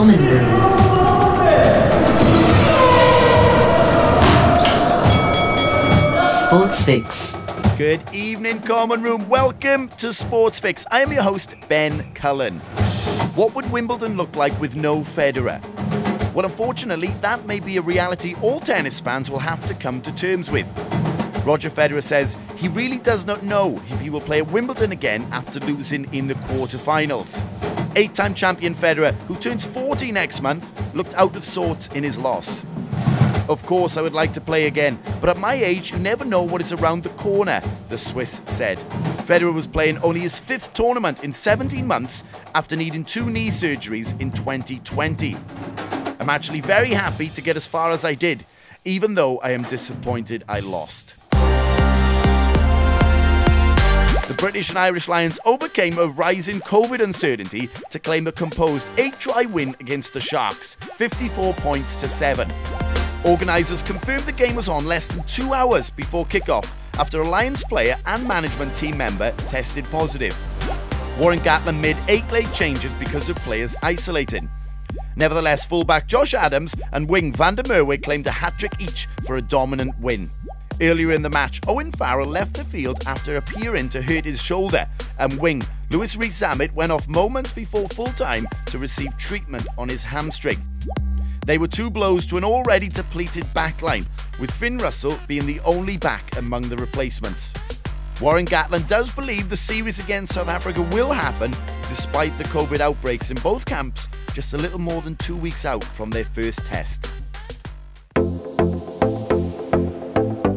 Common Room. Sports Fix. Good evening, Common Room. Welcome to Sports Fix. I am your host, Ben Cullen. What would Wimbledon look like with no Federer? Well, unfortunately, that may be a reality all tennis fans will have to come to terms with. Roger Federer says he really does not know if he will play at Wimbledon again after losing in the quarterfinals. Eight time champion Federer, who turns 40 next month, looked out of sorts in his loss. Of course, I would like to play again, but at my age, you never know what is around the corner, the Swiss said. Federer was playing only his fifth tournament in 17 months after needing two knee surgeries in 2020. I'm actually very happy to get as far as I did, even though I am disappointed I lost. The British and Irish Lions overcame a rising COVID uncertainty to claim a composed 8 try win against the Sharks, 54 points to 7. Organisers confirmed the game was on less than two hours before kickoff after a Lions player and management team member tested positive. Warren Gatland made eight late changes because of players isolating. Nevertheless, fullback Josh Adams and wing Van der Merwe claimed a hat trick each for a dominant win. Earlier in the match, Owen Farrell left the field after appearing to hurt his shoulder, and wing Louis Rees went off moments before full time to receive treatment on his hamstring. They were two blows to an already depleted backline, with Finn Russell being the only back among the replacements. Warren Gatland does believe the series against South Africa will happen despite the COVID outbreaks in both camps just a little more than two weeks out from their first test.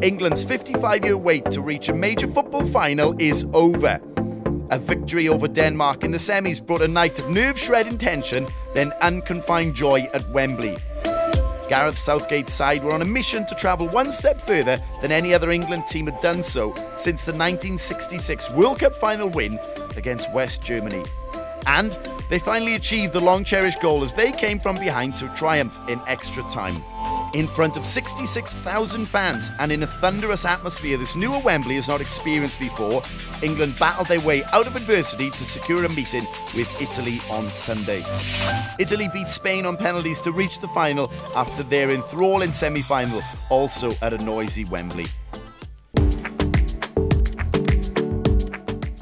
England's 55 year wait to reach a major football final is over. A victory over Denmark in the semis brought a night of nerve shredding tension, then unconfined joy at Wembley. Gareth Southgate's side were on a mission to travel one step further than any other England team had done so since the 1966 World Cup final win against West Germany. And they finally achieved the long cherished goal as they came from behind to triumph in extra time. In front of 66,000 fans and in a thunderous atmosphere this newer Wembley has not experienced before, England battled their way out of adversity to secure a meeting with Italy on Sunday. Italy beat Spain on penalties to reach the final after their enthralling semi final, also at a noisy Wembley.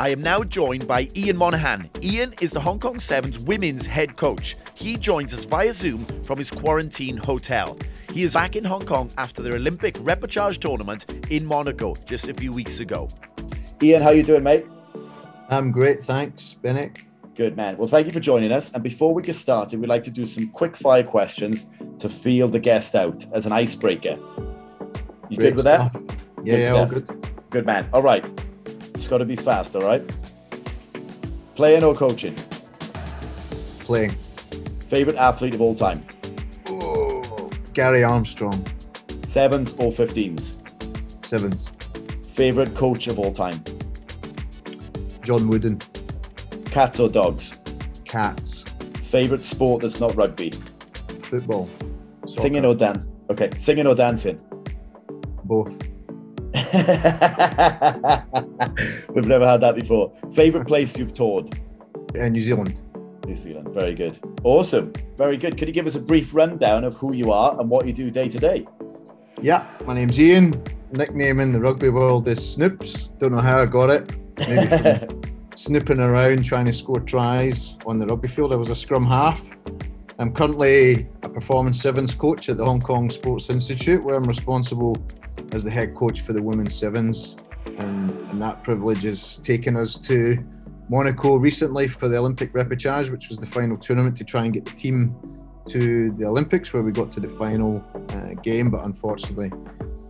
I am now joined by Ian Monaghan. Ian is the Hong Kong Sevens women's head coach. He joins us via Zoom from his quarantine hotel. He is back in Hong Kong after their Olympic repechage tournament in Monaco just a few weeks ago. Ian, how you doing, mate? I'm great, thanks, Bennett. Good man. Well, thank you for joining us. And before we get started, we'd like to do some quick fire questions to feel the guest out as an icebreaker. You Great good with that? stuff. Yeah, yeah, all stuff. good. Good man. All right. It's got to be fast, all right? Playing or coaching? Playing. Favorite athlete of all time? Oh, Gary Armstrong, Sevens or 15s? sevens. Favorite coach of all time? John Wooden, Cats or dogs? cats, Favorite sport that's not rugby? football, Singing or dance? Okay, singing or dancing? both. We've never had that before. Favorite place you've toured? Uh, New Zealand. New Zealand. Very good. Awesome. Very good. Could you give us a brief rundown of who you are and what you do day to day? Yeah, my name's Ian. Nickname in the rugby world is Snoops. Don't know how I got it. Maybe from snooping around trying to score tries on the rugby field. I was a scrum half. I'm currently a performance sevens coach at the Hong Kong Sports Institute, where I'm responsible as the head coach for the women's sevens. And, and that privilege has taken us to Monaco recently for the Olympic repechage, which was the final tournament to try and get the team to the Olympics, where we got to the final uh, game, but unfortunately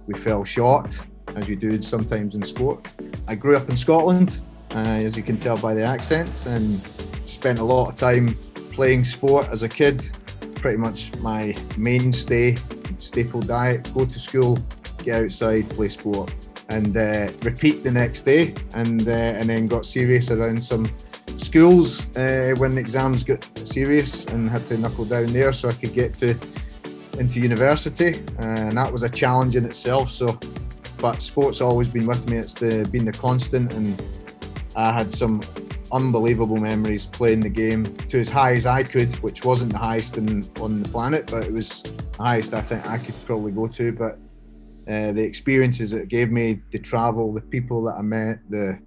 we fell short, as you do sometimes in sport. I grew up in Scotland, uh, as you can tell by the accent, and spent a lot of time playing sport as a kid. Pretty much my mainstay, staple diet: go to school, get outside, play sport, and uh, repeat the next day. And uh, and then got serious around some schools uh, when exams got serious and had to knuckle down there so I could get to into university, and that was a challenge in itself. So, but sports always been with me. It's the been the constant, and I had some unbelievable memories playing the game to as high as I could, which wasn't the highest in, on the planet, but it was the highest I think I could probably go to. But uh, the experiences it gave me, the travel, the people that I met, the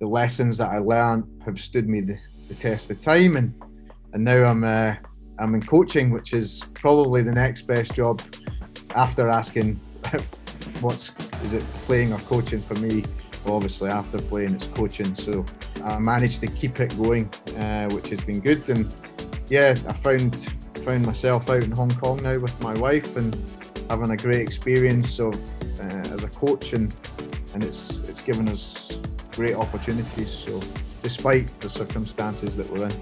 the lessons that I learned have stood me the, the test of time, and and now I'm uh, I'm in coaching, which is probably the next best job after asking what's is it playing or coaching for me. Obviously, after playing, it's coaching. So I managed to keep it going, uh, which has been good. And yeah, I found found myself out in Hong Kong now with my wife and having a great experience of uh, as a coach, and and it's it's given us great opportunities. So despite the circumstances that we're in.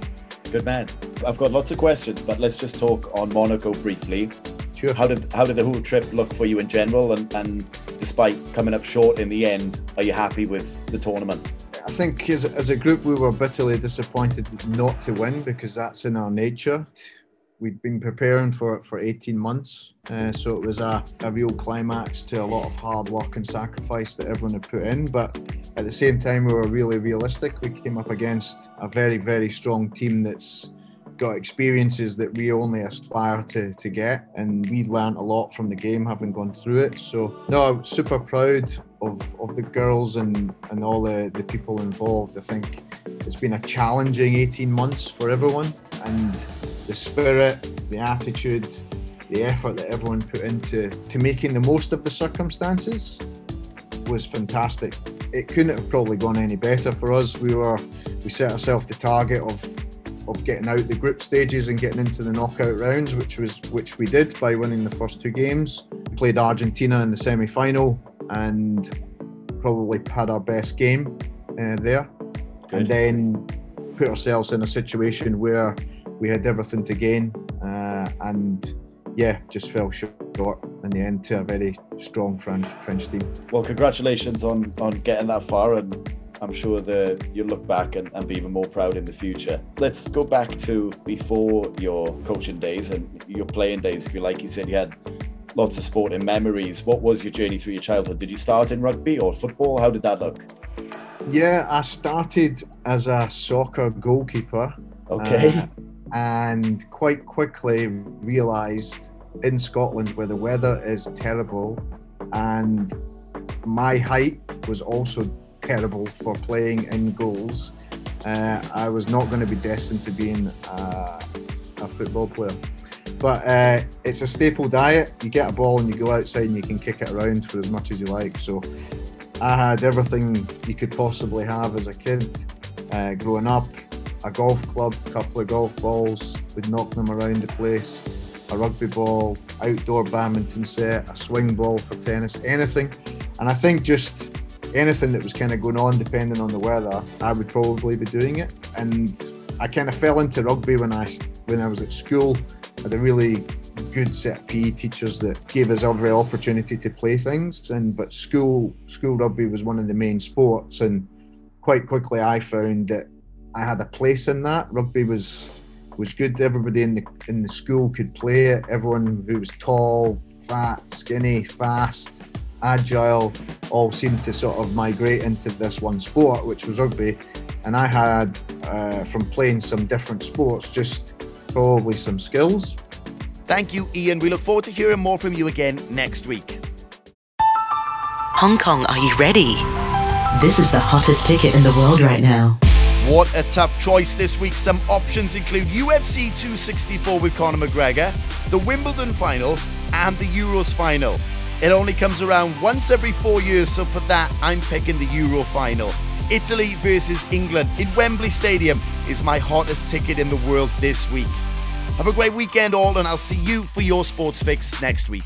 Good man. I've got lots of questions, but let's just talk on Monaco briefly. Sure. How did how did the whole trip look for you in general? And, and despite coming up short in the end, are you happy with the tournament? I think as, as a group we were bitterly disappointed not to win because that's in our nature we'd been preparing for it for 18 months. Uh, so it was a, a real climax to a lot of hard work and sacrifice that everyone had put in. But at the same time, we were really realistic. We came up against a very, very strong team that's got experiences that we only aspire to, to get. And we learned a lot from the game having gone through it. So, no, I'm super proud of, of the girls and, and all the, the people involved. I think it's been a challenging 18 months for everyone. And the spirit, the attitude, the effort that everyone put into to making the most of the circumstances was fantastic. It couldn't have probably gone any better for us. We were we set ourselves the target of of getting out the group stages and getting into the knockout rounds, which was which we did by winning the first two games. We played Argentina in the semi-final and probably had our best game uh, there, Good. and then put ourselves in a situation where we had everything to gain, uh, and yeah, just fell short in the end to a very strong French French team. Well, congratulations on on getting that far, and I'm sure that you'll look back and, and be even more proud in the future. Let's go back to before your coaching days and your playing days, if you like. You said you had lots of sporting memories. What was your journey through your childhood? Did you start in rugby or football? How did that look? Yeah, I started as a soccer goalkeeper. Okay. Uh, and quite quickly realised in Scotland where the weather is terrible and my height was also terrible for playing in goals, uh, I was not going to be destined to being uh, a football player. But uh, it's a staple diet. You get a ball and you go outside and you can kick it around for as much as you like. So I had everything you could possibly have as a kid uh, growing up a golf club, a couple of golf balls, we'd knock them around the place, a rugby ball, outdoor badminton set, a swing ball for tennis, anything. And I think just anything that was kind of going on, depending on the weather, I would probably be doing it. And I kind of fell into rugby when I when I was at school. I had a really good set of PE teachers that gave us every opportunity to play things. And but school school rugby was one of the main sports, and quite quickly I found that I had a place in that. Rugby was was good. Everybody in the in the school could play it. Everyone who was tall, fat, skinny, fast, agile, all seemed to sort of migrate into this one sport, which was rugby. And I had, uh, from playing some different sports, just probably some skills. Thank you, Ian. We look forward to hearing more from you again next week. Hong Kong, are you ready? This is the hottest ticket in the world right now. What a tough choice this week. Some options include UFC 264 with Conor McGregor, the Wimbledon final, and the Euros final. It only comes around once every four years, so for that, I'm picking the Euro final. Italy versus England in Wembley Stadium is my hottest ticket in the world this week. Have a great weekend, all, and I'll see you for your sports fix next week.